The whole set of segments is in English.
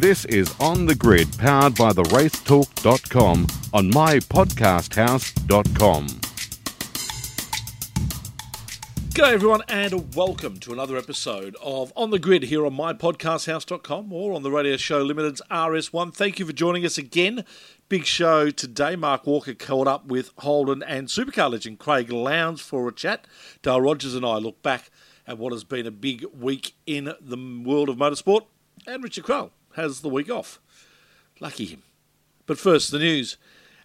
This is On the Grid, powered by the racetalk.com on mypodcasthouse.com. G'day everyone and welcome to another episode of On the Grid here on mypodcasthouse.com or on the radio show Limited's RS1. Thank you for joining us again. Big show today. Mark Walker caught up with Holden and supercar legend Craig Lowndes for a chat. Dale Rogers and I look back at what has been a big week in the world of motorsport and Richard Craill has the week off. Lucky him. But first, the news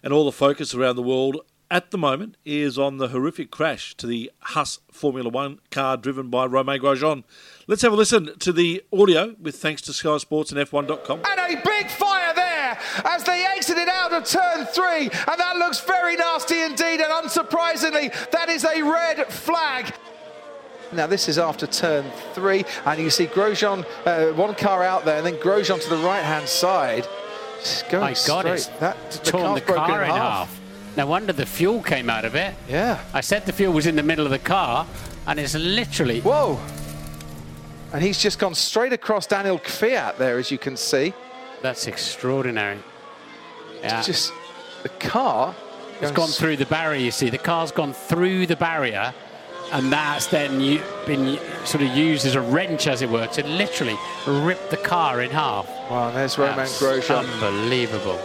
and all the focus around the world at the moment is on the horrific crash to the Haas Formula One car driven by Romain Grosjean. Let's have a listen to the audio with thanks to Sky Sports and F1.com. And a big fire there as they exited out of turn three, and that looks very nasty indeed. And unsurprisingly, that is a red flag. Now this is after turn three, and you see Grosjean, uh, one car out there, and then Grosjean to the right-hand side. Just Going My God, straight. it's that, the torn the car in half. No wonder the fuel came out of it. Yeah. I said the fuel was in the middle of the car, and it's literally. Whoa. And he's just gone straight across Daniel Kvyat there, as you can see. That's extraordinary. Yeah. Just the car. it's gone through the barrier, you see. The car's gone through the barrier, and that's then u- been sort of used as a wrench, as it were, to literally rip the car in half. Wow, there's Romain That's Grosjean. Unbelievable.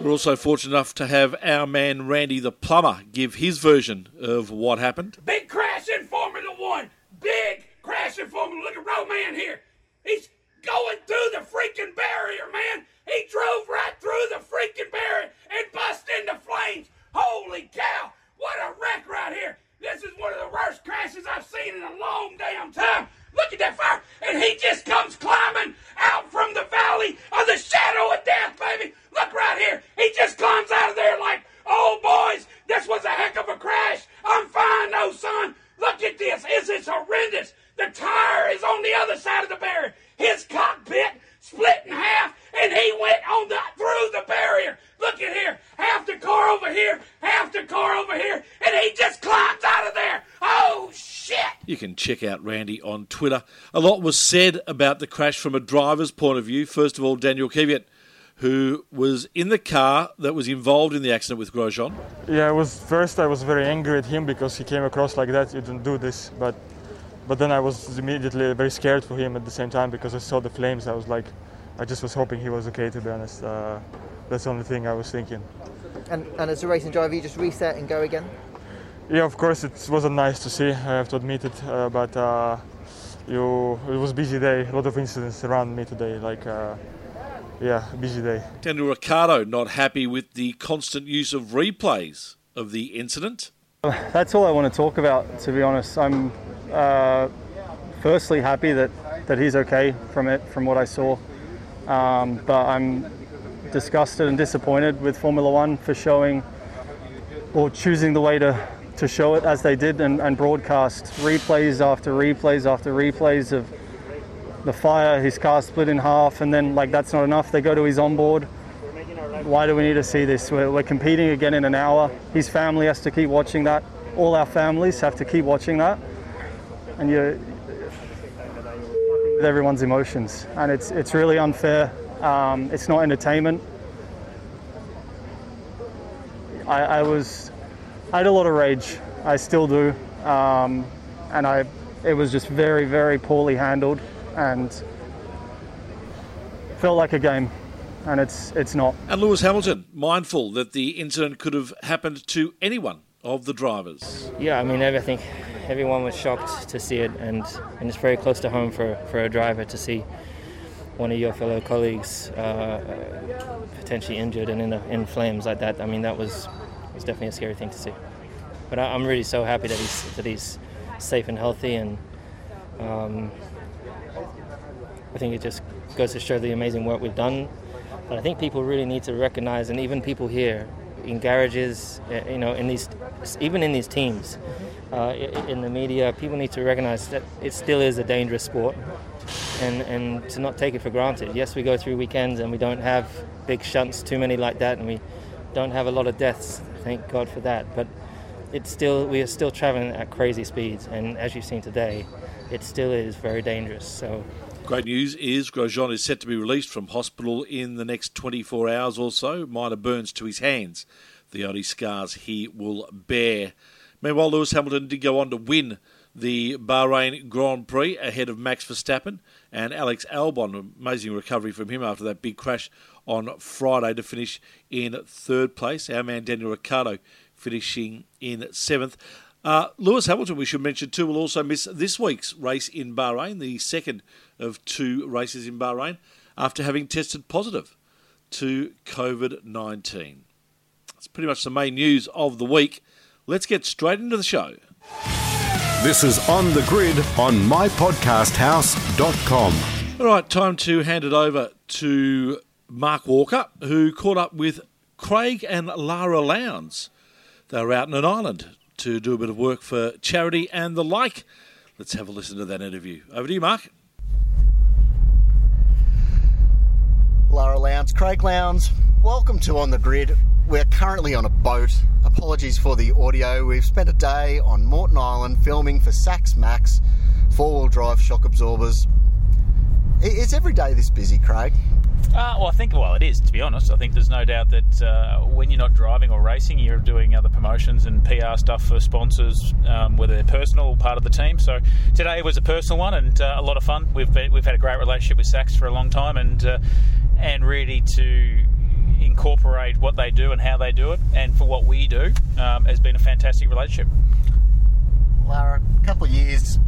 We're also fortunate enough to have our man Randy the Plumber give his version of what happened. Big crash in Formula One. Big crash in Formula. Look at Roman here. He's going through the freaking barrier, man. He drove right through the freaking barrier and bust into flames. Holy cow! What a wreck right here. This is one of the worst crashes I've seen in a long damn time. Look at that fire, and he just comes climbing out from the valley of the shadow of death, baby. Look right here. He just climbs out of there like, oh boys, this was a heck of a crash. I'm fine, no son. Look at this. This is horrendous. The tire is on the other side of the barrier. His cockpit split in half, and he went on the through the barrier. Look at here. Half the car over here, half the car over here, and he just climbs out of there. Oh shit. You can check out Randy on Twitter. A lot was said about the crash from a driver's point of view. First of all, Daniel Kvyat, who was in the car that was involved in the accident with Grosjean. Yeah, I was first. I was very angry at him because he came across like that. You don't do this, but but then I was immediately very scared for him at the same time because I saw the flames. I was like, I just was hoping he was okay. To be honest, uh, that's the only thing I was thinking. And, and as a racing driver, you just reset and go again? Yeah, of course, it wasn't nice to see. I have to admit it, uh, but uh, you it was busy day. A lot of incidents around me today. Like, uh, yeah, busy day. Daniel Ricciardo not happy with the constant use of replays of the incident. That's all I want to talk about, to be honest. I'm uh, firstly happy that, that he's okay from it, from what I saw. Um, but I'm disgusted and disappointed with Formula One for showing or choosing the way to, to show it as they did and, and broadcast replays after replays after replays of the fire, his car split in half, and then, like, that's not enough. They go to his onboard. Why do we need to see this? We're, we're competing again in an hour. His family has to keep watching that. All our families have to keep watching that. And you're with everyone's emotions. And it's, it's really unfair. Um, it's not entertainment. I, I was, I had a lot of rage. I still do. Um, and I, it was just very, very poorly handled and felt like a game. And it's, it's not. And Lewis Hamilton, mindful that the incident could have happened to anyone of the drivers. Yeah, I mean, I think everyone was shocked to see it, and, and it's very close to home for, for a driver to see one of your fellow colleagues uh, potentially injured and in, in flames like that. I mean, that was was definitely a scary thing to see. But I, I'm really so happy that he's that he's safe and healthy, and um, I think it just goes to show the amazing work we've done. But I think people really need to recognize, and even people here in garages, uh, you know, in these, even in these teams, uh, in the media, people need to recognize that it still is a dangerous sport, and and to not take it for granted. Yes, we go through weekends and we don't have big shunts, too many like that, and we don't have a lot of deaths. Thank God for that. But it's still we are still traveling at crazy speeds, and as you've seen today, it still is very dangerous. So Great news is Grosjean is set to be released from hospital in the next 24 hours or so. Minor burns to his hands, the only scars he will bear. Meanwhile, Lewis Hamilton did go on to win the Bahrain Grand Prix ahead of Max Verstappen and Alex Albon. Amazing recovery from him after that big crash on Friday to finish in third place. Our man Daniel Ricciardo finishing in seventh. Uh, Lewis Hamilton, we should mention too, will also miss this week's race in Bahrain, the second of two races in Bahrain, after having tested positive to COVID 19. That's pretty much the main news of the week. Let's get straight into the show. This is On the Grid on mypodcasthouse.com. All right, time to hand it over to Mark Walker, who caught up with Craig and Lara Lowndes. They were out in an island to do a bit of work for charity and the like. Let's have a listen to that interview. Over to you, Mark. Lara Lowndes, Craig Lowndes, welcome to On the Grid. We're currently on a boat. Apologies for the audio. We've spent a day on Moreton Island filming for Sachs Max four wheel drive shock absorbers. Is every day this busy, Craig? Uh, well, I think, well, it is, to be honest. I think there's no doubt that uh, when you're not driving or racing, you're doing other promotions and PR stuff for sponsors, um, whether they're personal or part of the team. So today was a personal one and uh, a lot of fun. We've been, we've had a great relationship with Sachs for a long time and, uh, and really to incorporate what they do and how they do it and for what we do um, has been a fantastic relationship. Lara, a couple of years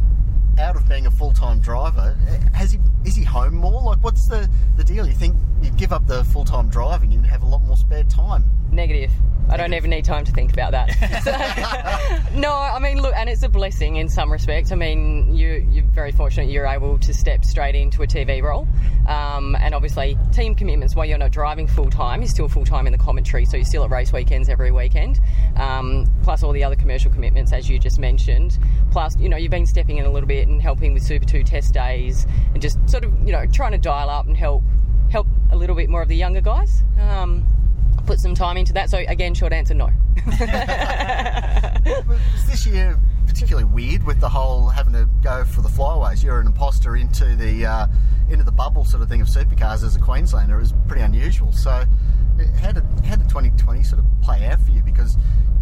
out of being a full time driver, eh, has he is he home more? Like, what's the, the deal? You think you'd give up the full time driving and have a lot more spare time? Negative. I don't even need time to think about that. So, no, I mean, look, and it's a blessing in some respects. I mean, you, you're very fortunate you're able to step straight into a TV role. Um, and obviously, team commitments while you're not driving full time, you're still full time in the commentary, so you're still at race weekends every weekend. Um, plus, all the other commercial commitments, as you just mentioned. Plus, you know, you've been stepping in a little bit and helping with Super 2 test days and just sort of, you know, trying to dial up and help help a little bit more of the younger guys. Um, put some time into that. So again, short answer, no. Was this year particularly weird with the whole having to go for the flyways? You're an imposter into the uh, into the bubble sort of thing of supercars as a Queenslander. It was pretty unusual. So, how did how did 2020 sort of play out for you? Because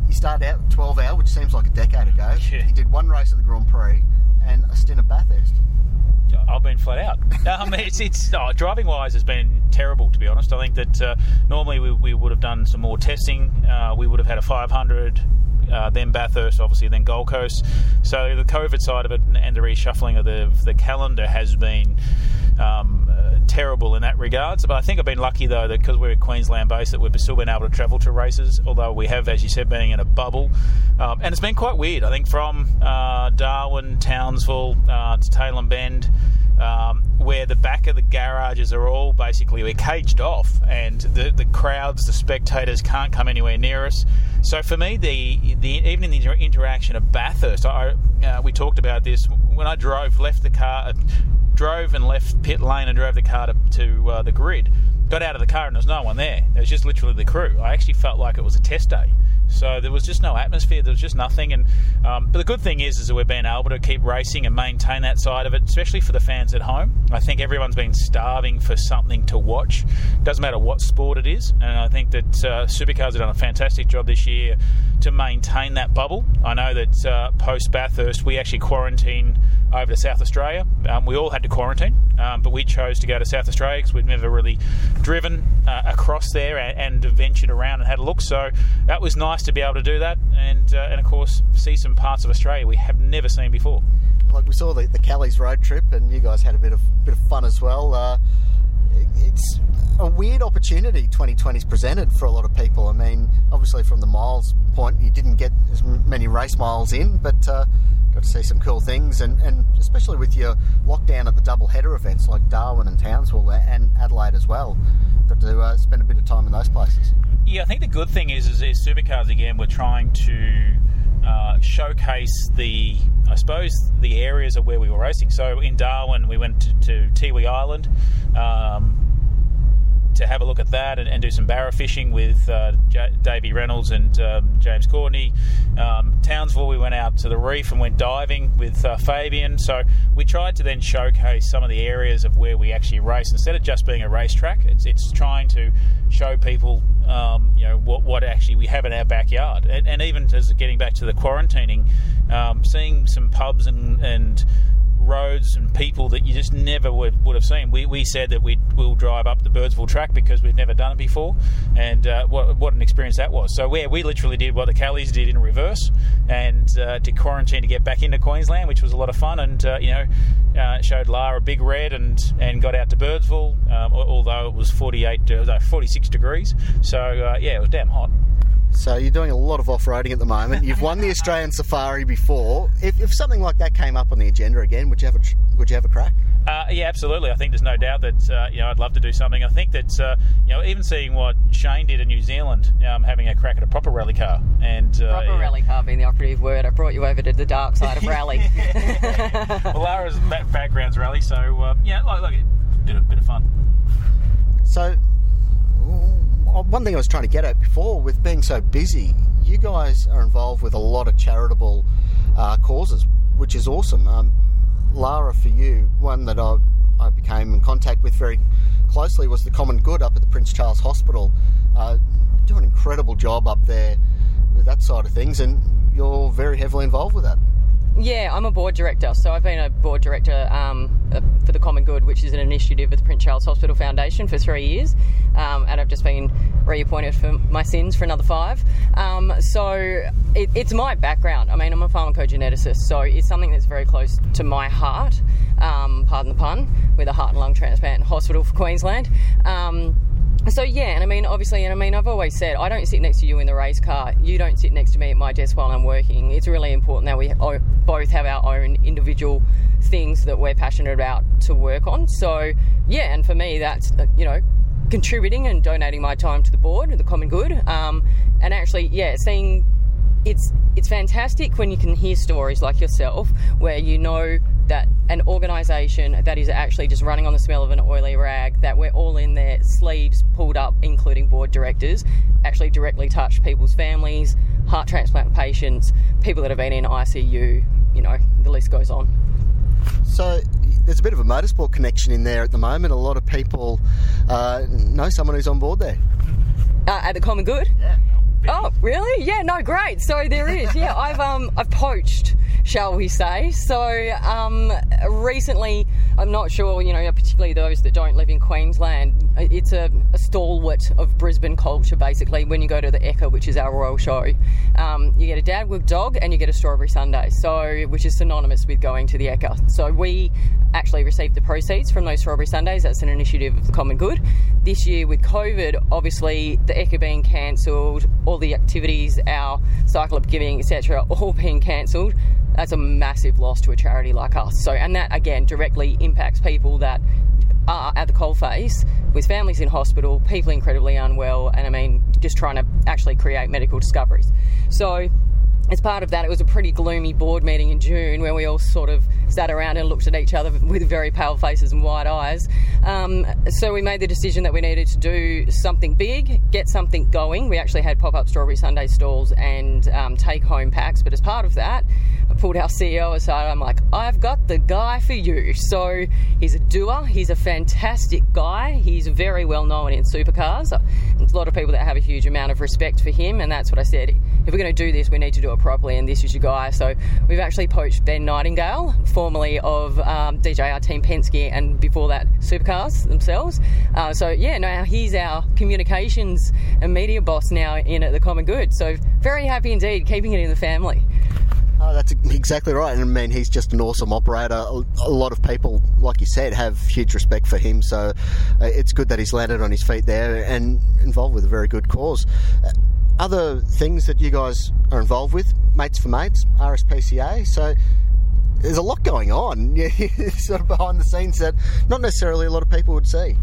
you started out 12 hour, which seems like a decade ago. Yeah. You did one race at the Grand Prix and a stint at Bathurst. Been flat out. Um, it's it's oh, driving wise has been terrible to be honest. I think that uh, normally we, we would have done some more testing. Uh, we would have had a 500, uh, then Bathurst, obviously, then Gold Coast. So the COVID side of it and the reshuffling of the the calendar has been. Um, uh, terrible in that regards, but I think I've been lucky though that because we're a Queensland based, that we've still been able to travel to races. Although we have, as you said, being in a bubble, um, and it's been quite weird. I think from uh, Darwin, Townsville uh, to Tailem Bend, um, where the back of the garages are all basically we're caged off, and the the crowds, the spectators can't come anywhere near us. So for me, the the even in the inter- interaction of Bathurst, I, uh, we talked about this when I drove, left the car, drove and left pit lane and drove the car to, to uh, the grid. Got out of the car and there was no one there. It was just literally the crew. I actually felt like it was a test day. So there was just no atmosphere. There was just nothing. And um, but the good thing is, is that we've been able to keep racing and maintain that side of it, especially for the fans at home. I think everyone's been starving for something to watch. Doesn't matter what sport it is. And I think that uh, Supercars have done a fantastic job this year to maintain that bubble. I know that uh, post Bathurst, we actually quarantined over to South Australia. Um, we all had to quarantine, um, but we chose to go to South Australia because we'd never really driven uh, across there and, and, ventured around and had a look. So that was nice to be able to do that, and uh, and of course see some parts of Australia we have never seen before. Like we saw the, the Callie's road trip, and you guys had a bit of bit of fun as well. Uh, it's a weird opportunity 2020's presented for a lot of people. I mean, obviously from the miles point, you didn't get as many race miles in, but uh, got to see some cool things, and, and especially with your lockdown at the double header events like Darwin and Townsville and Adelaide as well, got to uh, spend a bit of time in those places. Yeah, I think the good thing is, is, is supercars again. We're trying to uh, showcase the, I suppose, the areas of where we were racing. So in Darwin, we went to, to Tiwi Island. Um, to have a look at that and, and do some barra fishing with uh, J- Davey Reynolds and um, James Courtney. Um, Townsville, we went out to the reef and went diving with uh, Fabian. So we tried to then showcase some of the areas of where we actually race instead of just being a racetrack. It's it's trying to show people, um, you know, what, what actually we have in our backyard, and, and even as getting back to the quarantining, um, seeing some pubs and and roads and people that you just never would, would have seen. We, we said that we'd, we'll drive up the Birdsville track because we've never done it before, and uh, what, what an experience that was. So we, we literally did what the Callies did in reverse and uh, did quarantine to get back into Queensland, which was a lot of fun, and uh, you know uh, showed Lara a big red and, and got out to Birdsville, um, although it was 48, uh, 46 degrees. So uh, yeah, it was damn hot. So you're doing a lot of off-roading at the moment. You've won the Australian Safari before. If, if something like that came up on the agenda again, would you have a would you have a crack? Uh, yeah, absolutely. I think there's no doubt that uh, you know I'd love to do something. I think that uh, you know even seeing what Shane did in New Zealand, um, having a crack at a proper rally car and uh, Proper yeah. rally car being the operative word. I brought you over to the dark side of rally. well, Lara's background's rally, so uh, yeah, like, like did a bit of fun. So one thing I was trying to get at before, with being so busy, you guys are involved with a lot of charitable uh, causes, which is awesome. Um, Lara, for you, one that I, I became in contact with very closely was the Common Good up at the Prince Charles Hospital. Uh, do an incredible job up there with that side of things, and you're very heavily involved with that. Yeah, I'm a board director. So I've been a board director um, uh, for the Common Good, which is an initiative of the Prince Charles Hospital Foundation for three years. Um, and I've just been reappointed for my sins for another five. Um, so it, it's my background. I mean, I'm a pharmacogeneticist, so it's something that's very close to my heart, um, pardon the pun, with a heart and lung transplant hospital for Queensland. So yeah, and I mean, obviously, and I mean, I've always said I don't sit next to you in the race car. You don't sit next to me at my desk while I'm working. It's really important that we both have our own individual things that we're passionate about to work on. So yeah, and for me, that's uh, you know, contributing and donating my time to the board, and the common good, um, and actually, yeah, seeing it's it's fantastic when you can hear stories like yourself where you know that an organisation that is actually just running on the smell of an oily rag, that we're all in their sleeves pulled up, including board directors, actually directly touch people's families, heart transplant patients, people that have been in ICU, you know, the list goes on. So there's a bit of a motorsport connection in there at the moment. A lot of people uh, know someone who's on board there. Uh, at the Common Good? Yeah. Oh, really? Yeah, no, great. So there is. Yeah, I've um I've poached, shall we say? So um recently, I'm not sure. You know, particularly those that don't live in Queensland, it's a, a stalwart of Brisbane culture. Basically, when you go to the Ekka, which is our royal show, um, you get a Dagwood dog and you get a strawberry sundae. So, which is synonymous with going to the Ekka. So we actually received the proceeds from those strawberry sundaes. That's an initiative of the Common Good. This year with COVID, obviously the Ekka being cancelled, all the activities, our cycle of giving, etc., all being cancelled. That's a massive loss to a charity like us. So, and that again directly impacts people that are at the coalface with families in hospital, people incredibly unwell, and I mean, just trying to actually create medical discoveries. So, as part of that, it was a pretty gloomy board meeting in June where we all sort of sat around and looked at each other with very pale faces and wide eyes. Um, so we made the decision that we needed to do something big, get something going. We actually had pop up strawberry sundae stalls and um, take home packs, but as part of that, I pulled our CEO aside. I'm like, I've got the guy for you. So he's a doer, he's a fantastic guy, he's very well known in supercars. There's a lot of people that have a huge amount of respect for him, and that's what I said. If we're going to do this, we need to do it properly, and this is your guy. So we've actually poached Ben Nightingale, formerly of um, DJR Team Penske, and before that, Supercars themselves. Uh, so yeah, now he's our communications and media boss now in at the Common Good. So very happy indeed, keeping it in the family. Oh, that's exactly right. And I mean, he's just an awesome operator. A lot of people, like you said, have huge respect for him. So uh, it's good that he's landed on his feet there and involved with a very good cause. Uh, other things that you guys are involved with, Mates for Mates, RSPCA. So there's a lot going on, sort of behind the scenes that not necessarily a lot of people would see.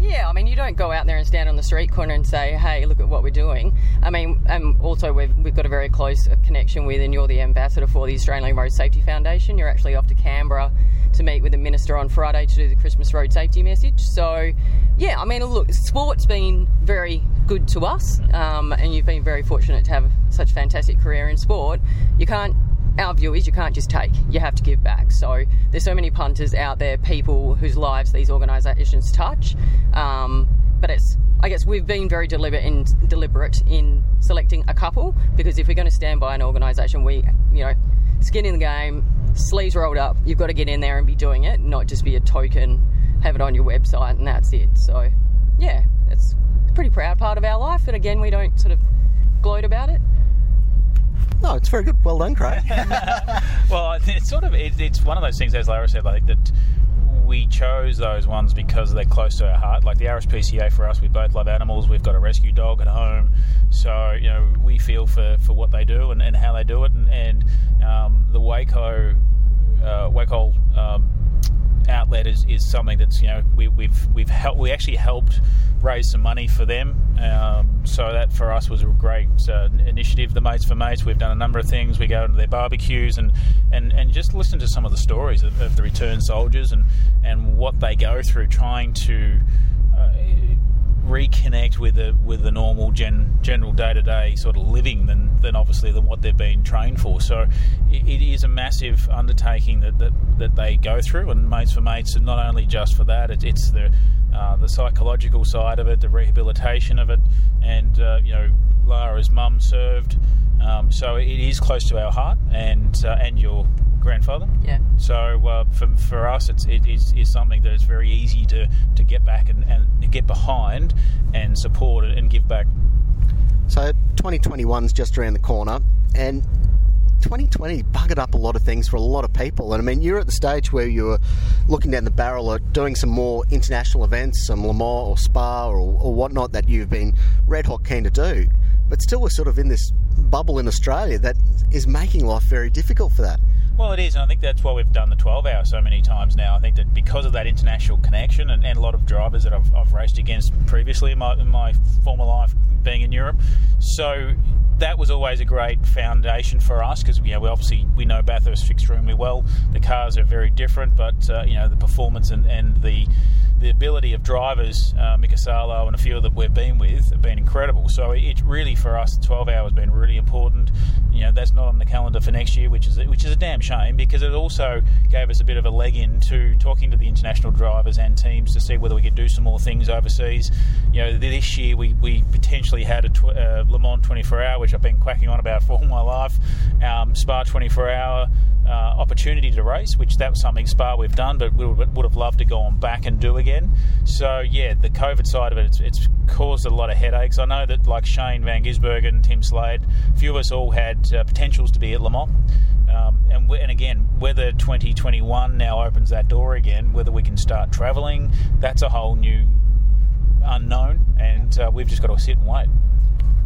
Yeah, I mean, you don't go out there and stand on the street corner and say, "Hey, look at what we're doing." I mean, um, also we've we've got a very close connection with, and you're the ambassador for the Australian Road Safety Foundation. You're actually off to Canberra to meet with the minister on Friday to do the Christmas road safety message. So, yeah, I mean, look, sport's been very good to us, um, and you've been very fortunate to have such a fantastic career in sport. You can't our view is you can't just take, you have to give back. So there's so many punters out there, people whose lives these organisations touch. Um, but it's, I guess we've been very deliberate in, deliberate in selecting a couple because if we're going to stand by an organisation, we, you know, skin in the game, sleeves rolled up, you've got to get in there and be doing it, not just be a token, have it on your website and that's it. So yeah, it's a pretty proud part of our life. And again, we don't sort of gloat about it. No, it's very good. Well done, Craig. well, it's sort of it, it's one of those things, as Lara said, like that. We chose those ones because they're close to our heart. Like the RSPCA for us, we both love animals. We've got a rescue dog at home, so you know we feel for, for what they do and, and how they do it. And, and um, the Waco uh, Waco um, outlet is, is something that's you know we, we've we've helped we actually helped raise some money for them. Um, so that for us was a great uh, initiative the mates for mates. We've done a number of things. We go to their barbecues and and, and just listen to some of the stories of, of the returned soldiers and and what they go through trying to uh, reconnect with the with the normal gen, general day to day sort of living than, than obviously than what they've been trained for. So it, it is a massive undertaking that, that, that they go through, and Mates for Mates, and not only just for that, it, it's the uh, the psychological side of it, the rehabilitation of it, and uh, you know Lara's mum served. Um, so it is close to our heart, and uh, and your grandfather. Yeah. So uh, for, for us, it's, it is, is something that is very easy to, to get back and, and get behind and support and give back. So 2021 is just around the corner, and 2020 buggered up a lot of things for a lot of people. And I mean, you're at the stage where you're looking down the barrel of doing some more international events, some Le Mans or Spa or, or whatnot that you've been red hot keen to do. But still, we're sort of in this bubble in Australia that is making life very difficult for that. Well, it is, and I think that's why we've done the 12 hour so many times now. I think that because of that international connection and, and a lot of drivers that I've, I've raced against previously in my, in my former life being in Europe. So that was always a great foundation for us because you know, we obviously we know Bathurst extremely well. The cars are very different, but uh, you know the performance and, and the the ability of drivers, uh, Mika Salo and a few that we've been with, have been incredible. So it really for us, 12 hours been really important. You know that's not on the calendar for next year, which is which is a damn shame because it also gave us a bit of a leg in to talking to the international drivers and teams to see whether we could do some more things overseas. You know, this year we, we potentially had a tw- uh, Le Mans 24 hour, which I've been quacking on about for all my life, um, Spa 24 hour. Uh, opportunity to race, which that was something Spa we've done, but we would, have loved to go on back and do again. So yeah, the COVID side of it, it's, it's, caused a lot of headaches. I know that like Shane Van Gisbergen, Tim Slade, a few of us all had uh, potentials to be at Le Mans. Um, and, and again, whether 2021 now opens that door again, whether we can start travelling, that's a whole new unknown, and uh, we've just got to sit and wait.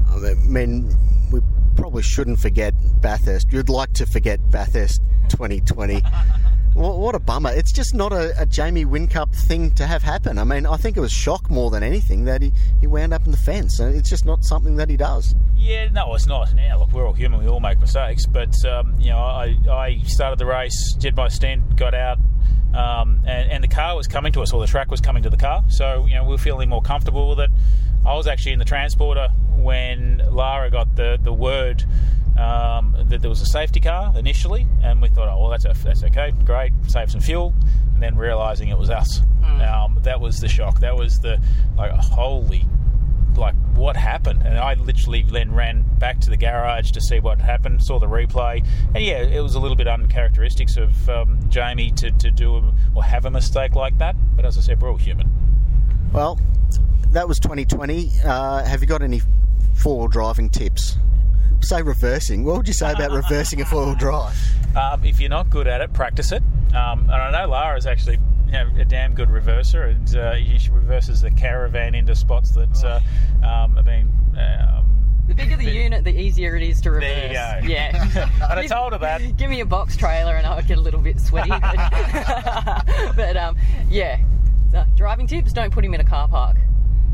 I mean, we probably shouldn't forget Bathurst. You'd like to forget Bathurst 2020. what, a bummer. It's just not a, a, Jamie Whincup thing to have happen. I mean, I think it was shock more than anything that he, he wound up in the fence. It's just not something that he does. Yeah, no, it's not. Now, look, we're all human. We all make mistakes. But, um, you know, I, I started the race, did my stint, got out, um, and, and, the car was coming to us, or the track was coming to the car. So, you know, we were feeling more comfortable with it. I was actually in the transporter when Lara got the, the word um, that there was a safety car initially, and we thought, oh, well, that's, a, that's okay, great, save some fuel, and then realizing it was us. Mm. Um, that was the shock. That was the, like, holy like what happened and i literally then ran back to the garage to see what happened saw the replay and yeah it was a little bit uncharacteristics of um, jamie to, to do a, or have a mistake like that but as i said we're all human well that was 2020 uh, have you got any four driving tips say reversing what would you say about reversing a four-wheel drive um, if you're not good at it practice it um, and i know lara's actually you know, a damn good reverser, and uh, she reverses the caravan into spots that uh, um, have been. Um, the bigger the, the, unit, the easier it is to reverse. There you go. Yeah. and I told her that. Give me a box trailer, and I'll get a little bit sweaty. but, but um, yeah, So, driving tips: don't put him in a car park.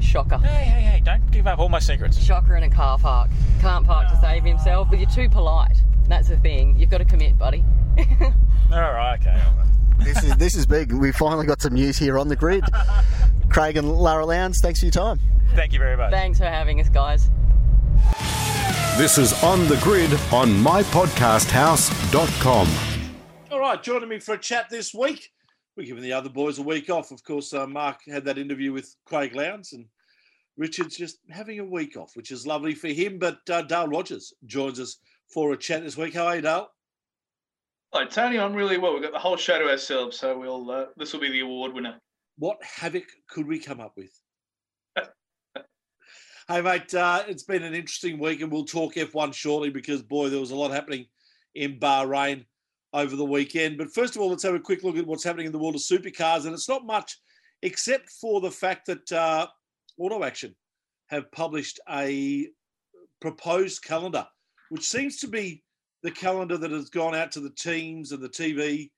Shocker. Hey, hey, hey! Don't give up all my secrets. Shocker in a car park. Can't park to save himself, but you're too polite. That's the thing. You've got to commit, buddy. All right, okay. this is this is big. We finally got some news here on the grid. Craig and Lara Lowndes, thanks for your time. Thank you very much. Thanks for having us, guys. This is On the Grid on mypodcasthouse.com. All right, joining me for a chat this week. We're giving the other boys a week off. Of course, uh, Mark had that interview with Craig Lowndes, and Richard's just having a week off, which is lovely for him. But uh, Dale Rogers joins us for a chat this week. How are you, Dale? Hi, Tony. I'm really well. We've got the whole show to ourselves, so we'll. Uh, this will be the award winner. What havoc could we come up with? hey, mate, uh, it's been an interesting week, and we'll talk F1 shortly because, boy, there was a lot happening in Bahrain over the weekend. But first of all, let's have a quick look at what's happening in the world of supercars. And it's not much except for the fact that uh, Auto Action have published a proposed calendar, which seems to be the calendar that has gone out to the teams and the TV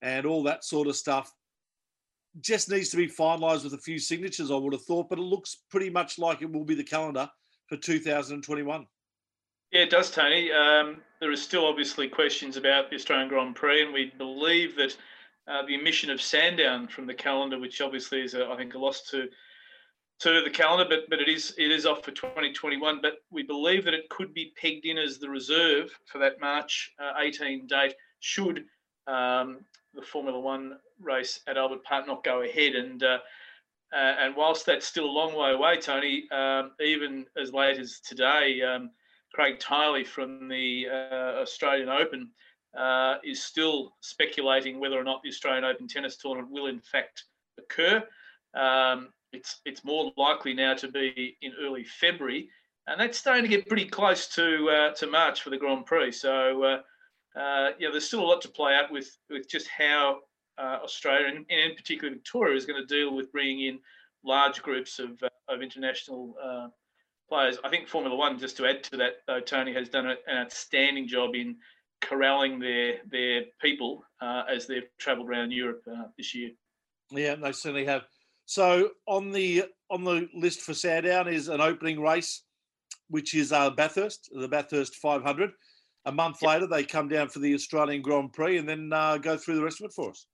and all that sort of stuff. Just needs to be finalised with a few signatures, I would have thought, but it looks pretty much like it will be the calendar for 2021. Yeah, it does, Tony. Um, are still obviously questions about the Australian Grand Prix, and we believe that uh, the omission of Sandown from the calendar, which obviously is, a, I think, a loss to to the calendar, but but it is it is off for 2021. But we believe that it could be pegged in as the reserve for that March uh, 18 date should um, the Formula One race at Albert Park not go ahead. And uh, uh, and whilst that's still a long way away, Tony, um, even as late as today, um, Craig Tiley from the uh, Australian Open uh, is still speculating whether or not the Australian Open tennis tournament will in fact occur. Um, it's it's more likely now to be in early February, and that's starting to get pretty close to uh, to March for the Grand Prix. So uh, uh, yeah, there's still a lot to play out with with just how uh, Australia and, and, in particular Victoria is going to deal with bringing in large groups of of international players. I think Formula One, just to add to that, though, Tony has done an outstanding job in corralling their their people as they've travelled around Europe this year. Yeah, they certainly have. So on the on the list for Sandown is an opening race, which is uh, Bathurst, the Bathurst 500. A month yep. later, they come down for the Australian Grand Prix and then uh, go through the rest of it for us.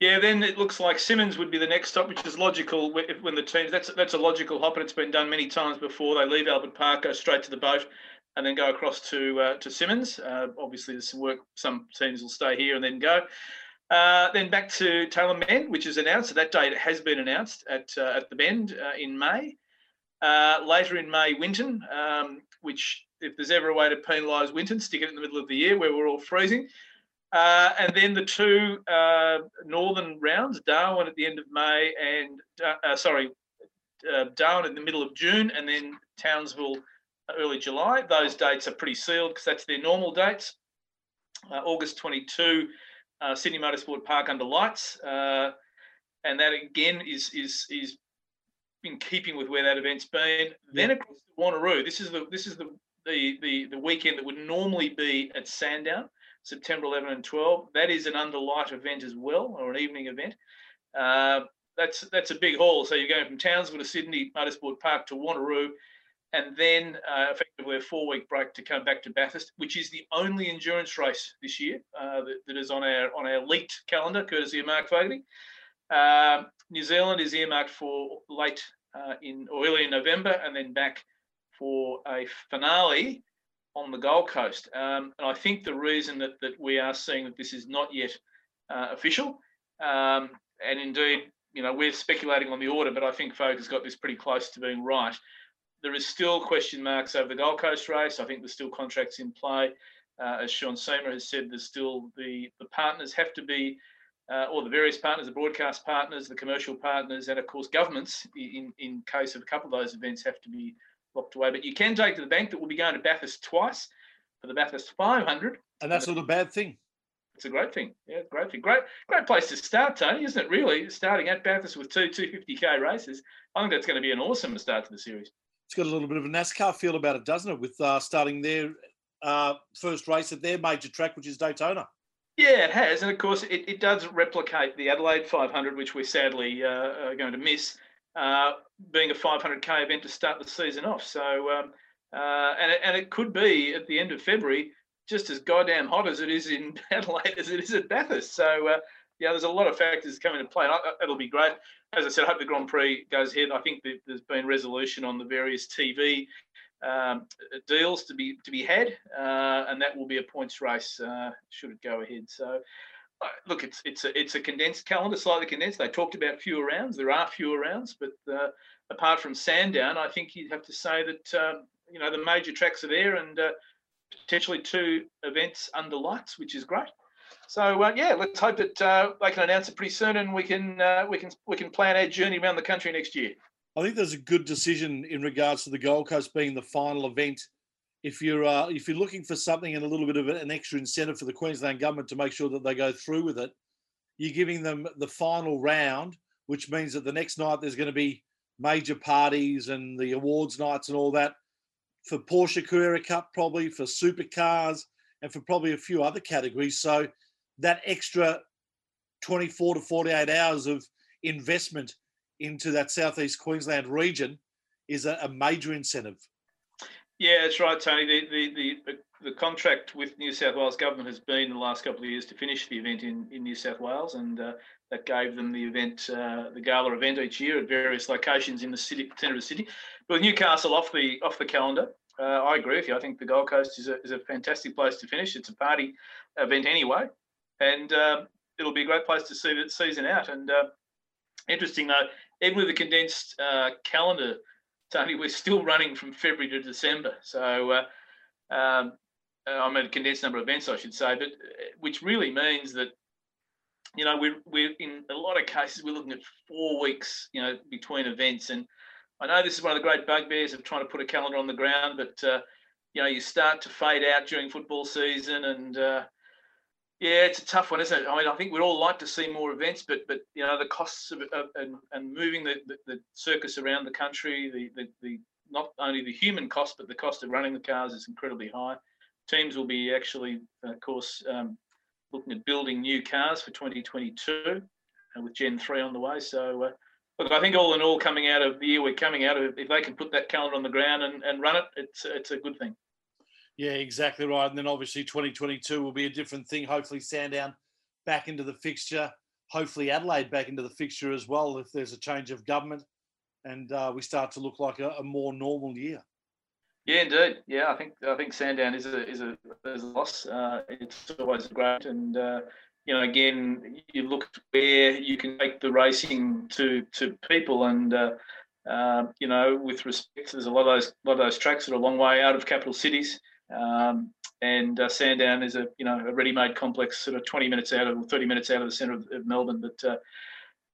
Yeah, then it looks like Symmons would be the next stop, which is logical when the teams. That's that's a logical hop, and it's been done many times before. They leave Albert Park, go straight to the boat, and then go across to uh, to Symmons. Uh, obviously, there's some work. Some teams will stay here and then go. Uh, then back to Tailem Bend, which is announced. So that date has been announced at uh, at the Bend uh, in May. Uh, later in May, Winton, um, which if there's ever a way to penalise Winton, stick it in the middle of the year where we're all freezing. Uh, and then the two uh, northern rounds, Darwin at the end of May and sorry, Darwin in the middle of June, and then Townsville early July. Those dates are pretty sealed because that's their normal dates. August 22 uh, Sydney Motorsport Park under lights, uh, and that again is is is in keeping with where that event's been. Then across to Wanneroo, this is the this is the, the the the weekend that would normally be at Sandown, September 11 and 12. That is an under light event as well, or an evening event. Uh, that's that's a big haul. So you're going from Townsville to Sydney Motorsport Park to Wanneroo, and then uh, effectively a four week break to come back to Bathurst, which is the only endurance race this year uh, that, that is on our on our elite calendar, courtesy of Mark Fogarty. Uh, New Zealand is earmarked for late uh, in or early in November, and then back for a finale on the Gold Coast. Um, and I think the reason that, that we are seeing that this is not yet uh, official, um, and indeed, you know, we're speculating on the order, but I think Folk has got this pretty close to being right there is still question marks over the Gold Coast race. I think there's still contracts in play. Uh, as Sean Seamer has said, there's still the, the partners have to be, uh, or the various partners, the broadcast partners, the commercial partners, and of course governments, in, in case of a couple of those events, have to be locked away. But you can take to the bank that we'll be going to Bathurst twice for the Bathurst 500. And that's not a bad thing. It's a great thing. Yeah, great thing. Great, great place to start, Tony, isn't it? Really, starting at Bathurst with two 250k races. I think that's going to be an awesome start to the series it's got a little bit of a NASCAR feel about it, doesn't it? With uh, starting their uh, first race at their major track, which is Daytona. Yeah, it has, and of course, it, it does replicate the Adelaide 500, which we're sadly uh, are going to miss, uh, being a 500k event to start the season off. So, um, uh, and it, and it could be at the end of February just as goddamn hot as it is in Adelaide as it is at Bathurst. So, uh, yeah, there's a lot of factors coming into play. And it'll be great. As I said, I hope the Grand Prix goes ahead. I think there's been resolution on the various TV um, deals to be to be had, uh, and that will be a points race uh, should it go ahead. So, look, it's it's a it's a condensed calendar, slightly condensed. They talked about fewer rounds. There are fewer rounds, but uh, apart from Sandown, I think you'd have to say that um, you know the major tracks are there, and uh, potentially two events under lights, which is great. So uh, yeah, let's hope that uh, they can announce it pretty soon, and we can uh, we can we can plan our journey around the country next year. I think there's a good decision in regards to the Gold Coast being the final event. If you're uh, if you're looking for something and a little bit of an extra incentive for the Queensland government to make sure that they go through with it, you're giving them the final round, which means that the next night there's going to be major parties and the awards nights and all that for Porsche Carrera Cup, probably for supercars, and for probably a few other categories. So that extra 24 to 48 hours of investment into that southeast Queensland region is a, a major incentive. Yeah, that's right, Tony. The, the, the the contract with New South Wales government has been the last couple of years to finish the event in, in New South Wales, and uh, that gave them the event, uh, the gala event each year at various locations in the city, centre of the city. But with Newcastle off the off the calendar, uh, I agree with you. I think the Gold Coast is a, is a fantastic place to finish. It's a party event anyway, and uh, it'll be a great place to see the season out. And uh, interesting though, even with the condensed uh, calendar, Tony, we're still running from February to December. So uh, um, I'm at a condensed number of events, I should say, but which really means that you know we're we're in a lot of cases we're looking at four weeks, you know, between events and I know this is one of the great bugbears of trying to put a calendar on the ground, but uh, you know you start to fade out during football season, and uh, yeah, it's a tough one, isn't it? I mean, I think we'd all like to see more events, but but you know the costs of, of and, and moving the, the, the, circus around the country, the, the the not only the human cost, but the cost of running the cars is incredibly high. Teams will be actually, of course, um, looking at building new cars for 2022 uh, with Gen 3 on the way. So uh, look, I think all in all, coming out of the year we're coming out of, if they can put that calendar on the ground and, and run it, it's it's a good thing. Yeah, exactly right. And then obviously 2022 will be a different thing. Hopefully Sandown back into the fixture. Hopefully Adelaide back into the fixture as well if there's a change of government and uh, we start to look like a, a, more normal year. Yeah, indeed. Yeah, I think I think Sandown is a is a, is a loss. Uh, it's always great and. Uh, you know, again, you look where you can take the racing to to people, and uh, uh, you know, with respect, there's a lot of those lot of those tracks that are a long way out of capital cities, um, and uh, Sandown is a you know a ready-made complex, sort of 20 minutes out of 30 minutes out of the centre of, of Melbourne. But uh,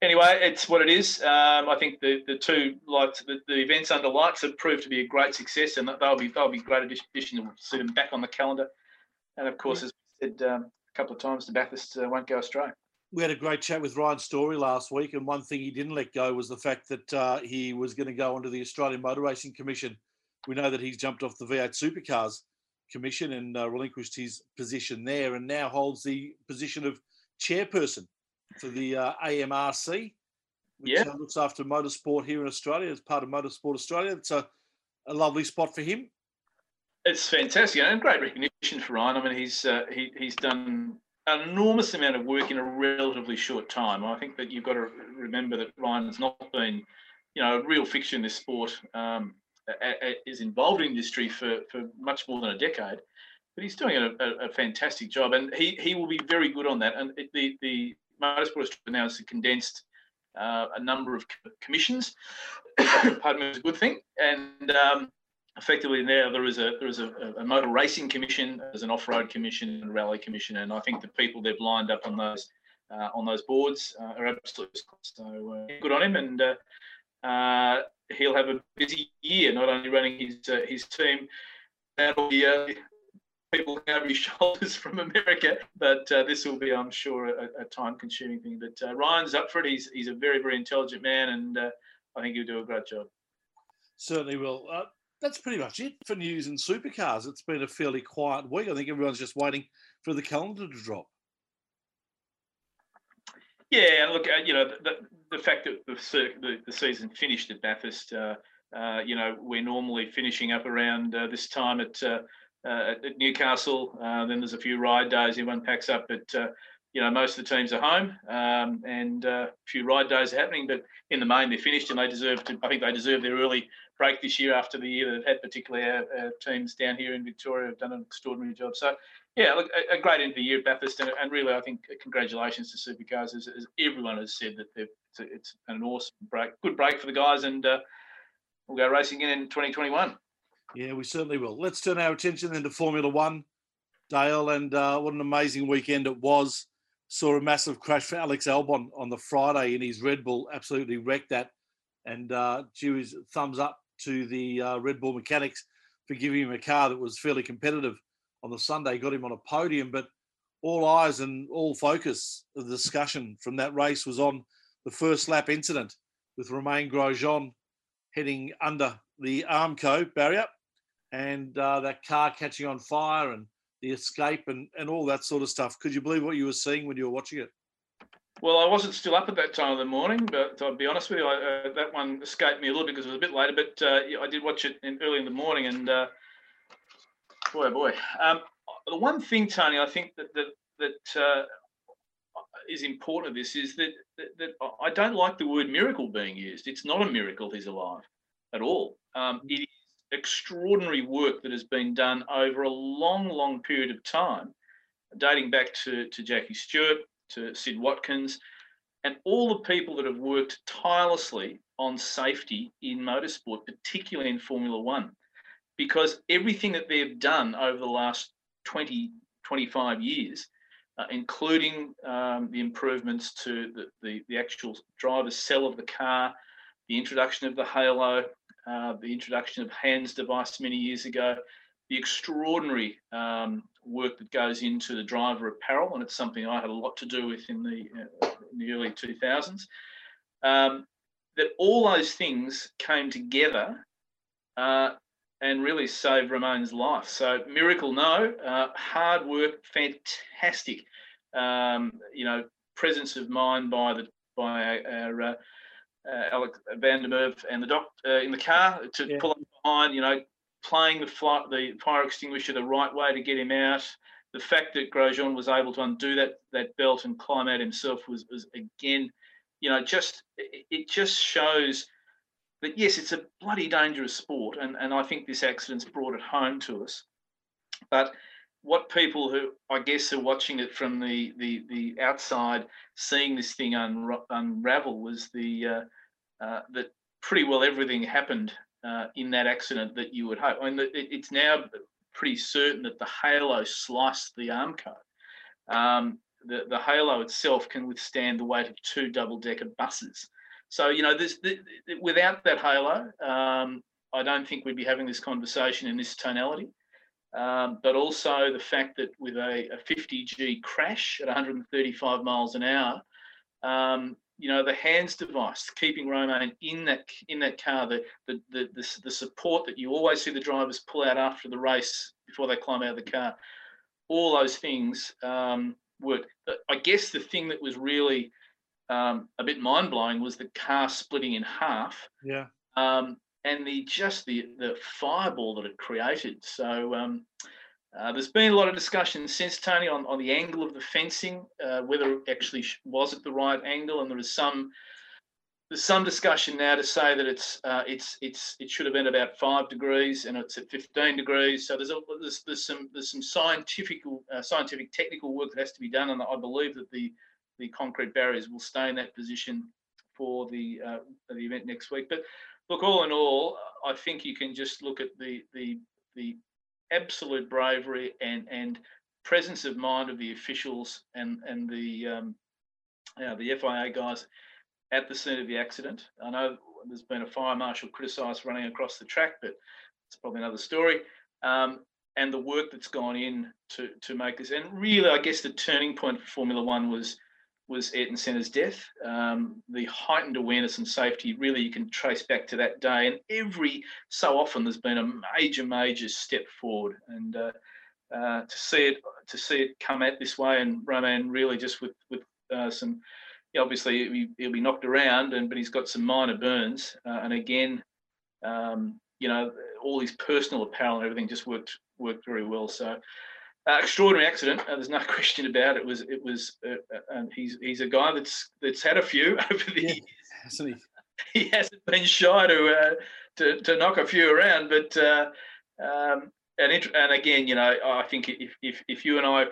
anyway, it's what it is. Um, I think the the two lights, the, the, events under lights, have proved to be a great success, and they'll be they'll be great addition to see them back on the calendar. And of course, as we said, um, couple of times, the Bathurst uh, won't go astray. We had a great chat with Ryan Story last week, and one thing he didn't let go was the fact that uh, he was going to go onto the Australian Motor Racing Commission. We know that he's jumped off the V8 Supercars Commission and uh, relinquished his position there, and now holds the position of chairperson for the uh, AMRC, which yeah. Uh, looks after motorsport here in Australia as part of Motorsport Australia. It's a, a lovely spot for him it's fantastic and great recognition for Ryan. I mean, he's uh, he, he's done an enormous amount of work in a relatively short time. I think that you've got to remember that Ryan's not been, you know, a real fixture in this sport. Um, is involved in industry for, for much more than a decade, but he's doing a, a, fantastic job, and he, he will be very good on that. And the the motorsport now has condensed uh, a number of commissions. Pardon me, is a good thing, and um, effectively now there is a there is a, a motor racing commission, there's an off-road commission and a rally commission, and I think the people they've lined up on those uh, on those boards uh, are absolutely so uh, good on him, and uh, uh, he'll have a busy year, not only running his uh, his team and all the uh, people over his shoulders from America, but uh, this will be, I'm sure, a, a time-consuming thing. But uh, Ryan's up for it. He's he's a very very intelligent man, and I think he'll do a great job. Certainly will that's pretty much it for news and supercars. It's been a fairly quiet week. I think everyone's just waiting for the calendar to drop. Yeah, look, uh, you know, the, the fact that the, the, the season finished at Bathurst, uh, uh, you know, we're normally finishing up around uh, this time at, uh, uh, at Newcastle. then there's a few ride days, everyone packs up, but, you know, most of the teams are home um, and a few ride days are happening, but in the main, they're finished and they deserve to, I think they deserve their early break this year after the year they've had, particularly our, our teams down here in Victoria have done an extraordinary job. So, yeah, look, a, great end of the year at Bathurst, and, and really, I think congratulations to Supercars, as, as everyone has said that it's, it's, an awesome break, good break for the guys, and uh, we'll go racing again in 2021. Yeah, we certainly will. Let's turn our attention then to Formula One, Dale, and uh, what an amazing weekend it was. Saw a massive crash for Alex Albon on the Friday in his Red Bull, absolutely wrecked that, and uh, his thumbs up to the uh, Red Bull mechanics for giving him a car that was fairly competitive on the Sunday, got him on a podium. But all eyes and all focus of the discussion from that race was on the first lap incident with Romain Grosjean heading under the Armco barrier and uh, that car catching on fire and the escape and, and all that sort of stuff. Could you believe what you were seeing when you were watching it? Well, I wasn't still up at that time of the morning, but I'll be honest with you, I, uh, that one escaped me a little bit because it was a bit later. But uh, I did watch it in, early in the morning, and uh, boy, oh boy. Um, the one thing, Tony, I think that that that uh, is important of this is that, that, that I don't like the word miracle being used. It's not a miracle he's alive at all. Um, it is extraordinary work that has been done over a long, long period of time, dating back to, to Jackie Stewart, to Sid Watkins, and all the people that have worked tirelessly on safety in motorsport, particularly in Formula One because everything that they've done over the last 20, 25 years, uh, including um, the improvements to the, the, the, actual driver's cell of the car, the introduction of the halo, uh, the introduction of HANS device many years ago, the extraordinary um, work that goes into the driver apparel, and it's something I had a lot to do with in the, uh, in the early 2000s. Um, that all those things came together uh, and really saved Romain's life. So miracle, no. Uh, hard work, fantastic. Um, you know, presence of mind by the by our, uh, uh, der Merwe and the doc uh, in the car to yeah. pull him behind. You know, playing the fly, the fire extinguisher the right way to get him out. The fact that Grosjean was able to undo that that belt and climb out himself was, was again, you know, just it just shows but yes, it's a bloody dangerous sport, and, and I think this accident's brought it home to us. But what people who I guess are watching it from the the, the outside, seeing this thing unra- unravel, was the uh, uh, that pretty well everything happened uh, in that accident that you would hope. I mean, it, it's now pretty certain that the halo sliced the Armco. Um, the, the halo itself can withstand the weight of two double decker buses. So you know, this, without that halo, um, I don't think we'd be having this conversation in this tonality. Um, but also the fact that with a, a 50G crash at 135 miles an hour, um, you know, the HANS device, keeping Romain in that in that car, the, the the, the the support that you always see the drivers pull out after the race before they climb out of the car, all those things um, worked. I guess the thing that was really um, a bit mind blowing was the car splitting in half. Yeah. Um, and the just the the fireball that it created. So um, uh, there's been a lot of discussion since Tony on, on the angle of the fencing, uh, whether it actually was at the right angle, and there is some there's some discussion now to say that it's uh, it's it's it should have been about five degrees and it's at 15 degrees. So there's a, there's, there's some there's some scientific uh, scientific technical work that has to be done, and I believe that the the concrete barriers will stay in that position for the uh, the event next week. But look, all in all, I think you can just look at the the the absolute bravery and and presence of mind of the officials and and the um, you know, the FIA guys at the scene of the accident. I know there's been a fire marshal criticised running across the track, but it's probably another story. Um, and the work that's gone in to to make this, and really, I guess the turning point for Formula One was was Ayrton Senna's death. Um, the heightened awareness and safety really you can trace back to that day, and every so often there's been a major, major step forward, and uh, uh, to see it to see it come out this way, and Roman really just with with uh, some yeah, obviously he'll be, he'll be knocked around, and but he's got some minor burns. Uh, and again, um, you know, all his personal apparel and everything just worked worked very well. So. Uh, extraordinary accident. Uh, there's no question about it. it was it was, uh, and he's he's a guy that's that's had a few over the years, hasn't he? he hasn't been shy to to, to knock a few around, but um, and it, and again, you know, I think if if, if you and I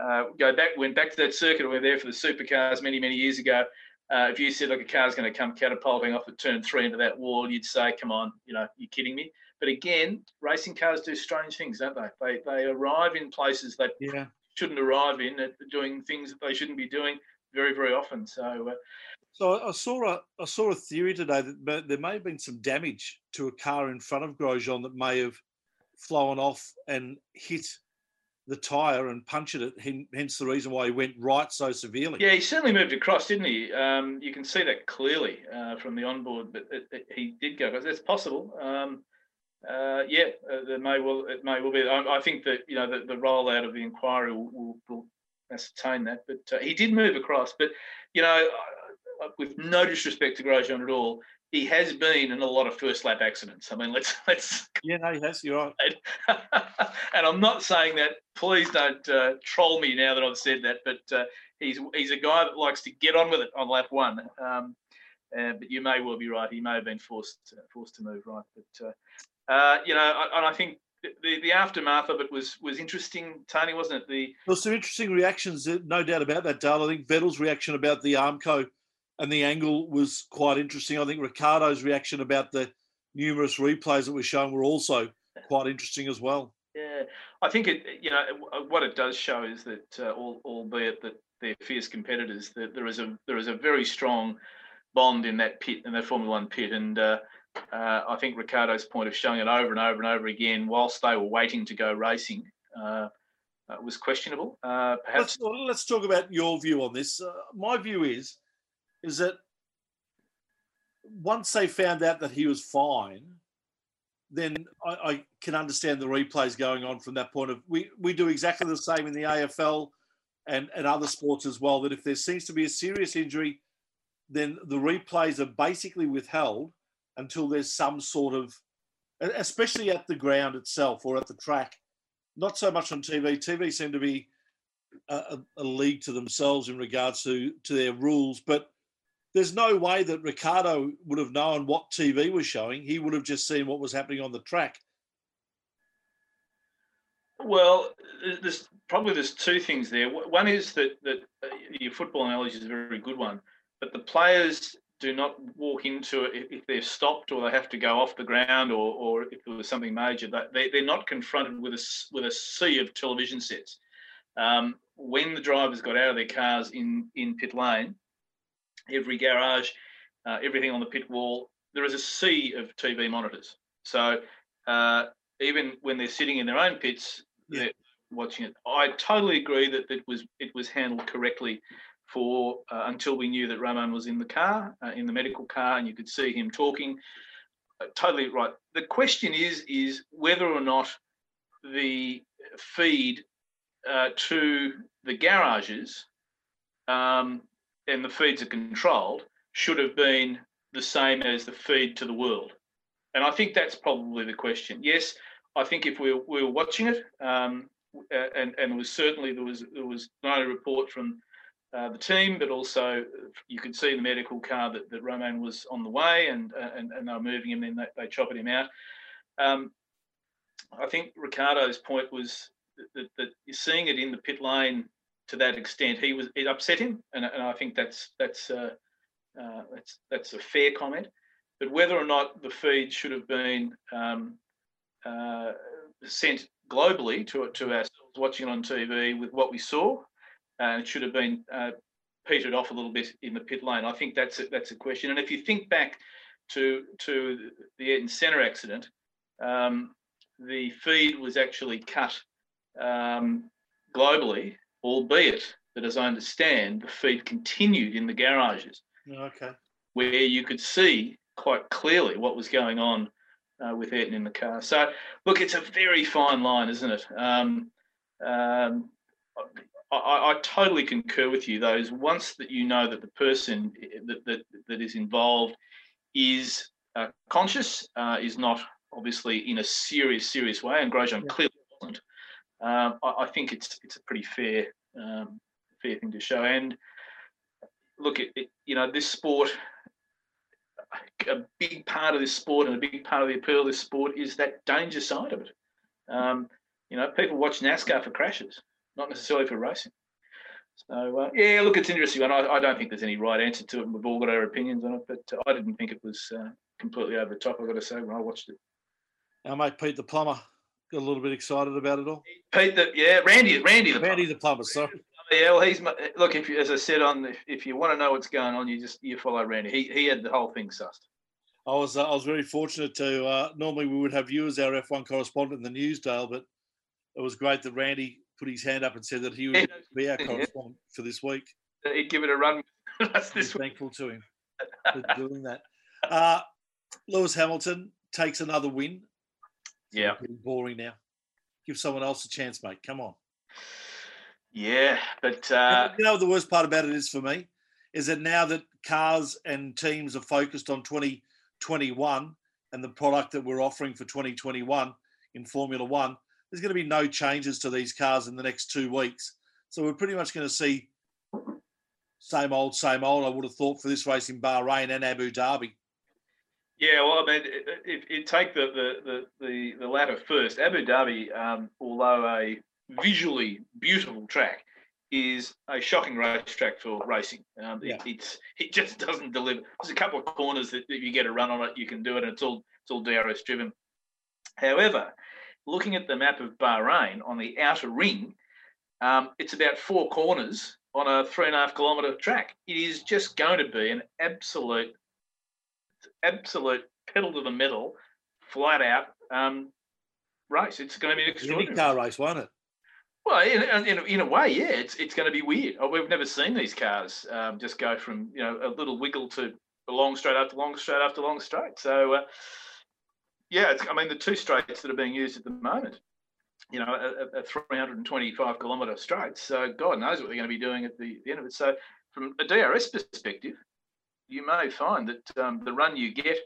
uh, go back, went back to that circuit, we were there for the supercars many many years ago. Uh, if you said like a car's going to come catapulting off at turn three into that wall, you'd say, "Come on, you know, you're kidding me." But again, racing cars do strange things, don't they? They they arrive in places they yeah. shouldn't arrive in, doing things that they shouldn't be doing very very often. So. Uh, so I saw a I saw a theory today that there may have been some damage to a car in front of Grosjean that may have flown off and hit the tyre and punctured it. Hence the reason why he went right so severely. Yeah, he certainly moved across, didn't he? Um, you can see that clearly uh, from the onboard, but it, it, he did go. Because that's possible. Um, uh, yeah, uh, there may well it may well be. I, I, think that you know the, the rollout of the inquiry will, will, will ascertain that. But uh, he did move across. But you know, uh, with no disrespect to Grosjean at all, he has been in a lot of first lap accidents. I mean, let's let's. Yeah, no, he has. You're right. and I'm not saying that. Please don't uh, troll me now that I've said that. But uh, he's he's a guy that likes to get on with it on lap one. Um, uh, but you may well be right. He may have been forced forced to move right. But uh, uh, you know, and I think the, the aftermath of it was was interesting, Tony, wasn't it? The there some interesting reactions, no doubt about that, Dale. I think Vettel's reaction about the Armco and the angle was quite interesting. I think Ricciardo's reaction about the numerous replays that were shown were also quite interesting as well. Yeah, I think it. You know, what it does show is that, uh, albeit that they're fierce competitors, that there is a there is a very strong bond in that pit, in that Formula One pit, and uh, uh, I think Ricciardo's point of showing it over and over and over again, whilst they were waiting to go racing, uh, uh, was questionable. Uh, perhaps let's, let's, talk about your view on this. my view is is that once they found out that he was fine, then I, I, can understand the replays going on from that point of we we do exactly the same in the AFL and, and other sports as well. That if there seems to be a serious injury, then the replays are basically withheld until there's some sort of, especially at the ground itself or at the track. Not so much on TV. TV seem to be a, a league to themselves in regards to to their rules, but there's no way that Ricciardo would have known what TV was showing. He would have just seen what was happening on the track. Well, there's probably there's two things there. One is that that uh, your football analogy is a very good one, but the players do not walk into it if they're stopped or they have to go off the ground or, or if there was something major. They, they're not confronted with a with a sea of television sets. Um, when the drivers got out of their cars in in pit lane, every garage, uh, everything on the pit wall. There is a sea of TV monitors. So uh, even when they're sitting in their own pits, yeah. they're watching it. I totally agree that it was it was handled correctly for uh, until we knew that Romain was in the car, uh, in the medical car, and you could see him talking. Uh, totally right. The question is is whether or not the feed uh, to the garages um, and the feeds are controlled should have been the same as the feed to the world. And I think that's probably the question. Yes, I think if we, we were watching it, um, and and it was certainly there was there was not a report from uh, the team, but also you could see the medical car that, that Romain was on the way, and and, and they were moving him, and they, they chopped him out. Um, I think Ricciardo's point was that, that, you're seeing it in the pit lane to that extent. He was it upset him, and, and I think that's that's uh, uh, that's that's a fair comment. But whether or not the feed should have been um, uh, sent globally to to ourselves watching it on TV with what we saw, and it should have been uh, petered off a little bit in the pit lane. I think that's a, that's a question. And if you think back to to the Ayrton Senna accident, um, the feed was actually cut um, globally albeit that, as I understand, the feed continued in the garages. Okay. Where you could see quite clearly what was going on uh, with Ayrton in the car. So, look, it's a very fine line, isn't it? Um, um, I, I totally concur with you. Those once that you know that the person that that, that is involved is uh, conscious, uh, is not obviously in a serious serious way, and Grosjean yeah. clearly wasn't. Um, I, I, think it's it's a pretty fair um, fair thing to show. And look, at you know this sport. A big part of this sport and a big part of the appeal of this sport is that danger side of it. Um, you know, people watch NASCAR for crashes not necessarily for racing. So uh, yeah, look, it's interesting, and I, I, don't think there's any right answer to it. And we've all got our opinions on it, but uh, I didn't think it was uh, completely over the top. I've got to say when I watched it. Our mate Pete the plumber got a little bit excited about it all. Pete the yeah, Randy, Randy the Randy the plumber. Sorry. Yeah, well, he's look. If you, as I said on, if, if you want to know what's going on, you just you follow Randy. He he had the whole thing sussed. I was uh, I was very fortunate to. Uh, normally we would have you as our F1 correspondent in the Newsdale, but it was great that Randy put his hand up and said that he would be our correspondent for this week. He'd give it a run. That's this thankful to him for doing that. Uh, Lewis Hamilton takes another win. Yeah. Boring now. Give someone else a chance, mate. Come on. Yeah, but uh... you know the worst part about it is for me is that now that cars and teams are focused on 2021 and the product that we're offering for 2021 in Formula One, there's going to be no changes to these cars in the next two weeks. So we're pretty much going to see same old, same old. I would have thought for this race in Bahrain and Abu Dhabi. Yeah, well, I mean, if you take the, the the, the the latter first, Abu Dhabi, um, although a visually beautiful track, is a shocking racetrack for racing. Um, yeah. it, it's it just doesn't deliver. There's a couple of corners that, if you get a run on it, you can do it, and it's all it's all DRS driven. However, looking at the map of Bahrain on the outer ring, um, it's about four corners on a three and a half kilometre track. It is just going to be an absolute, absolute pedal to the metal, flat out um, race. It's going to be an extraordinary car race, won't it? Well, in, in, in, a way, yeah, it's it's going to be weird. Oh, we've never seen these cars um, just go from you know a little wiggle to a long straight after long straight after long straight. So uh, yeah, I mean, the two straights that are being used at the moment, you know, a, a 325 kilometre straight. So God knows what they're going to be doing at the, the end of it. So from a DRS perspective, you may find that um, the run you get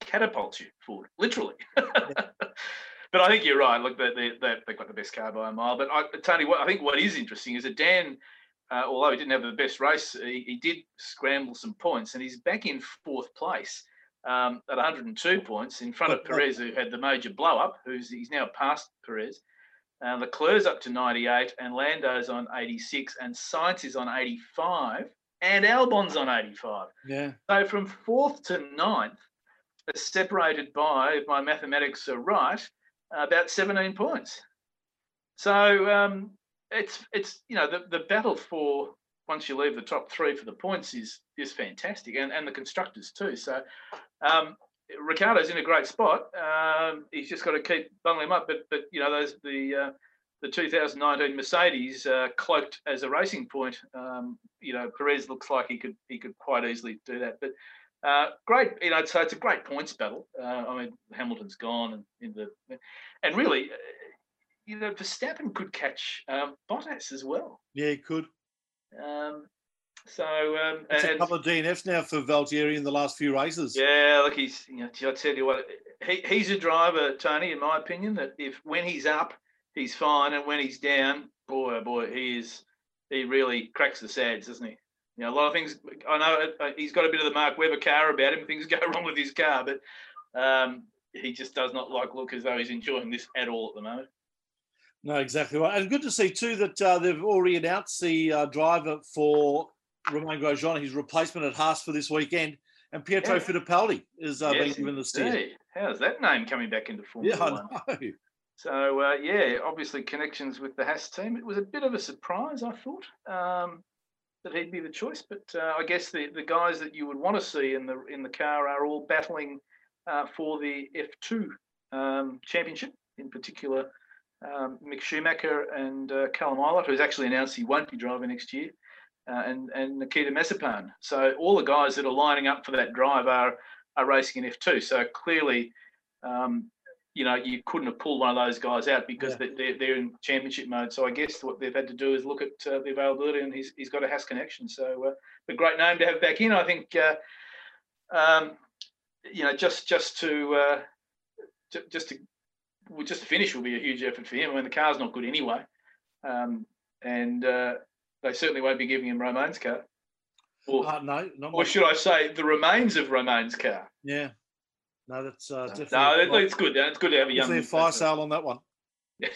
catapults you forward, literally. but I think you're right. Look, they, they, they've got the best car by a mile. But I, Tony, what I think what is interesting is that Dan, uh, although he didn't have the best race, he, he did scramble some points, and he's back in fourth place um, at 102 points in front of Perez, who had the major blow up. Who's he's now past Perez. Uh, Leclerc's up to 98, and Lando's on 86, and Sainz is on 85, and Albon's on 85. Yeah. So from fourth to ninth, separated by, if my mathematics are right, about 17 points. So um, it's it's you know the the battle for once you leave the top three for the points is is fantastic, and and the constructors too. So um, Ricciardo's in a great spot. Um, he's just got to keep bungling him up. But but you know those the uh, the 2019 Mercedes uh, cloaked as a racing point. Um, you know Perez looks like he could he could quite easily do that. But uh, great, you know. So it's a great points battle. Uh, I mean Hamilton's gone and in the and really. Uh, you know, Verstappen could catch um, Bottas as well. Yeah, he could. Um, so um, it's and, a couple of DNFs now for Valtteri in the last few races. Yeah, look, he's. You know, I tell you what, he, he's a driver, Tony, in my opinion. That if when he's up, he's fine, and when he's down, boy, oh boy, he is. He really cracks the sads, doesn't he? You know, a lot of things. I know uh, he's got a bit of the Mark Webber car about him. Things go wrong with his car, but um, he just does not like look as though he's enjoying this at all at the moment. No, exactly right. And good to see too that uh, they've already announced the uh, driver for Romain Grosjean, his replacement at Haas for this weekend, and Pietro yeah. Fittipaldi is uh, yes, being given the steer. How's that name coming back into Formula yeah, One? I know. So uh, yeah, obviously connections with the Haas team. It was a bit of a surprise, I thought, um, that he'd be the choice. But uh, I guess the, the guys that you would want to see in the in the car are all battling uh, for the F2 um, championship, in particular um, Mick Schumacher and uh, Callum Ilott, who's actually announced he won't be driving next year, uh, and and Nikita Mazepin. So all the guys that are lining up for that drive are are racing in F2. So clearly, um, you know, you couldn't have pulled one of those guys out because yeah. they're, they're in championship mode. So I guess what they've had to do is look at uh, the availability, and he's, he's got a Haas connection. So uh, a great name to have back in. I think, uh, um, you know, just just to uh, just to just to finish will be a huge effort for him. I mean, the car's not good anyway, um, and uh, they certainly won't be giving him Romain's car. Or, uh, no, or should I say, the remains of Romain's car? Yeah. No, that's uh, definitely. No, it's good. It's good to have a young. Fire sale on that one.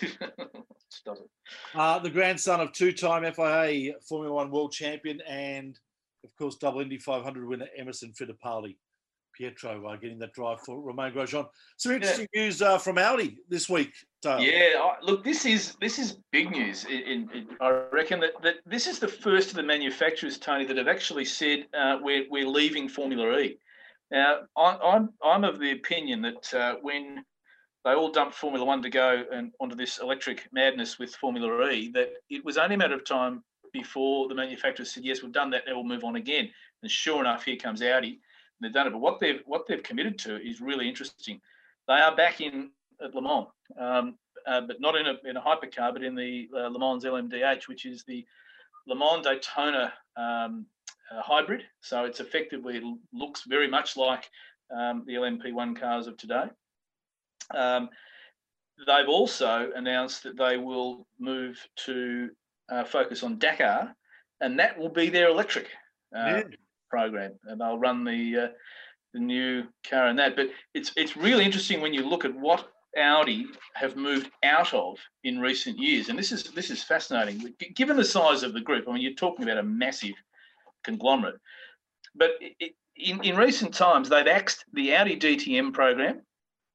uh, the grandson of two-time FIA Formula One world champion and, of course, double Indy 500 winner Emerson Fittipaldi. Pietro uh, getting that drive for Romain Grosjean. Some interesting yeah. news uh, from Audi this week. Dale. Yeah, look, this is this is big news. In, in, in, I reckon that, that this is the first of the manufacturers, Tony, that have actually said uh, we're we're leaving Formula E. Now, I, I'm I'm of the opinion that uh, when they all dumped Formula One to go and onto this electric madness with Formula E, that it was only a matter of time before the manufacturers said, "Yes, we've done that. Now we'll move on again." And sure enough, here comes Audi. They've done it. But what they've what they've committed to is really interesting. They are back in at Le Mans, um, uh, but not in a in a hypercar, but in the uh, Le Mans LMDH, which is the Le Mans Daytona um, uh, hybrid. So it's effectively it looks very much like um, the LMP1 cars of today. Um, they've also announced that they will move to uh, focus on Dakar, and that will be their electric uh, yeah. Program, and they'll run the uh, the new car in that. But it's it's really interesting when you look at what Audi have moved out of in recent years, and this is this is fascinating. Given the size of the group, I mean, you're talking about a massive conglomerate. But in, in recent times, they've axed the Audi DTM program,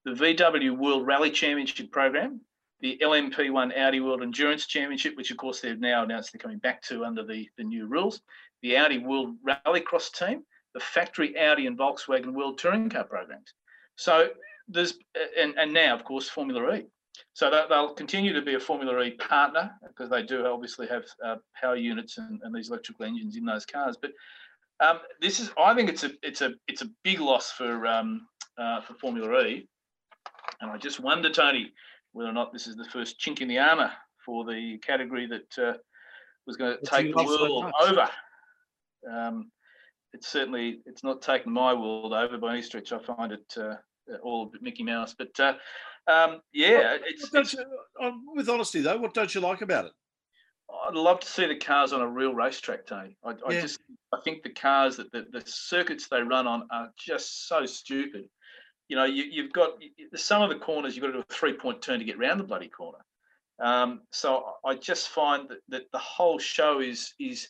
the VW World Rally Championship program, the LMP1 Audi World Endurance Championship, which of course they've now announced they're coming back to under the, the new rules, the Audi World Rallycross team, the factory Audi and Volkswagen World Touring Car programs. So there's and, and now of course Formula E. So they'll continue to be a Formula E partner because they do obviously have uh, power units and, and, these electrical engines in those cars. But um, this is, I think, it's a it's a it's a big loss for um, uh, for Formula E. And I just wonder, Tony, whether or not this is the first chink in the armour for the category that uh, was going to take the world over. Um, it's certainly it's not taken my world over by any stretch. I find it uh, all a bit Mickey Mouse, but uh, um, yeah, it's, it's you, um, with honesty though, what don't you like about it? I'd love to see the cars on a real racetrack, Tony. I, I just I think the cars that the, the circuits they run on are just so stupid. You know, you, have got some of the corners you've got to do a three point turn to get around the bloody corner. Um, so I just find that, that the whole show is is,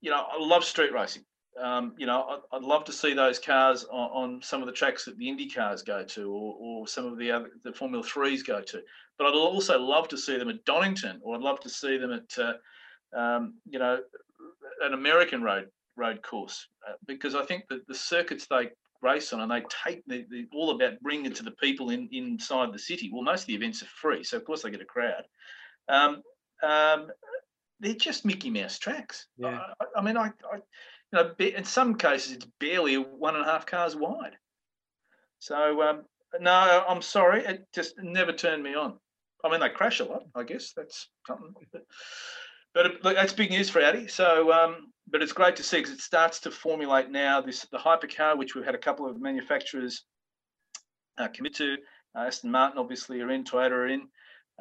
you know, I love street racing um, you know, I'd, I'd, love to see those cars on, on, some of the tracks that the Indy cars go to, or, or some of the other the Formula Threes go to. But I'd also love to see them at Donington, or I'd love to see them at, uh, um, you know, an American road road course, uh, because I think that the circuits they race on and they take the, the, all about bringing it to the people in inside the city. Well, most of the events are free, so of course they get a crowd. Um, um, they're just Mickey Mouse tracks. Yeah. I, I mean, I, I you know, in some cases it's barely one and a half cars wide. So um, no, I'm sorry, it just never turned me on. I mean, they crash a lot. I guess that's something. But, but that's big news for Audi. So, um, but it's great to see because it starts to formulate now. This the hypercar, which we've had a couple of manufacturers uh, commit to. Uh, Aston Martin, obviously, are in. Toyota are in.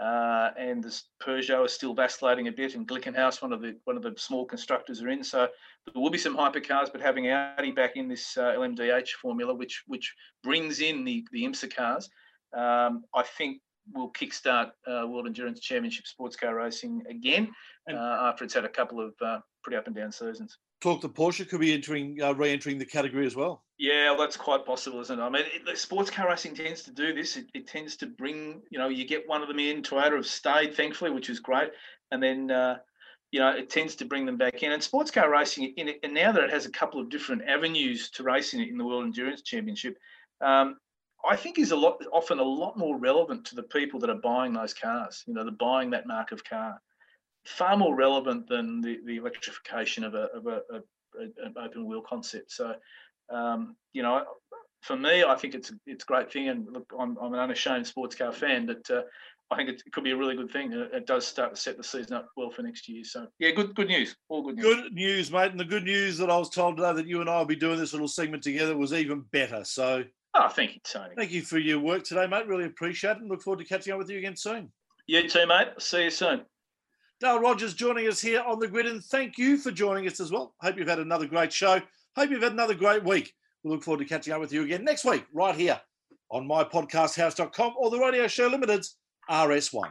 Uh, and the Peugeot is still vacillating a bit, and Glickenhaus, one of the one of the small constructors, are in. So there will be some hypercars, but having Audi back in this uh, LMDH formula, which which brings in the the IMSA cars, um, I think will kickstart uh, World Endurance Championship sports car racing again uh, after it's had a couple of uh, pretty up and down seasons talk to Porsche could be entering, uh, re-entering the category as well. Yeah, that's quite possible, isn't it? I mean, it, sports car racing tends to do this. It, it, tends to bring, you know, you get one of them in. Toyota have stayed, thankfully, which is great, and then, uh, you know, it tends to bring them back in. And sports car racing, in it, and now that it has a couple of different avenues to racing in the World Endurance Championship, um, I think is a lot often a lot more relevant to the people that are buying those cars. You know, they're buying that mark of car far more relevant than the, the electrification of a of a, a, an open wheel concept. So, um, you know, for me, I think it's it's a great thing. And look, I'm, I'm an unashamed sports car fan, but uh, I think it, could be a really good thing. It, it does start to set the season up well for next year. So yeah, good good news. All good news. Good news, mate. And the good news that I was told today that you and I will be doing this little segment together was even better. So oh, thank you, Tony. Thank you for your work today, mate. Really appreciate it. And look forward to catching up with you again soon. You too, mate. See you soon. Dale Rogers joining us here on the grid, and thank you for joining us as well. Hope you've had another great show. Hope you've had another great week. We look forward to catching up with you again next week, right here on mypodcasthouse.com or the Radio Show Limited's RS1.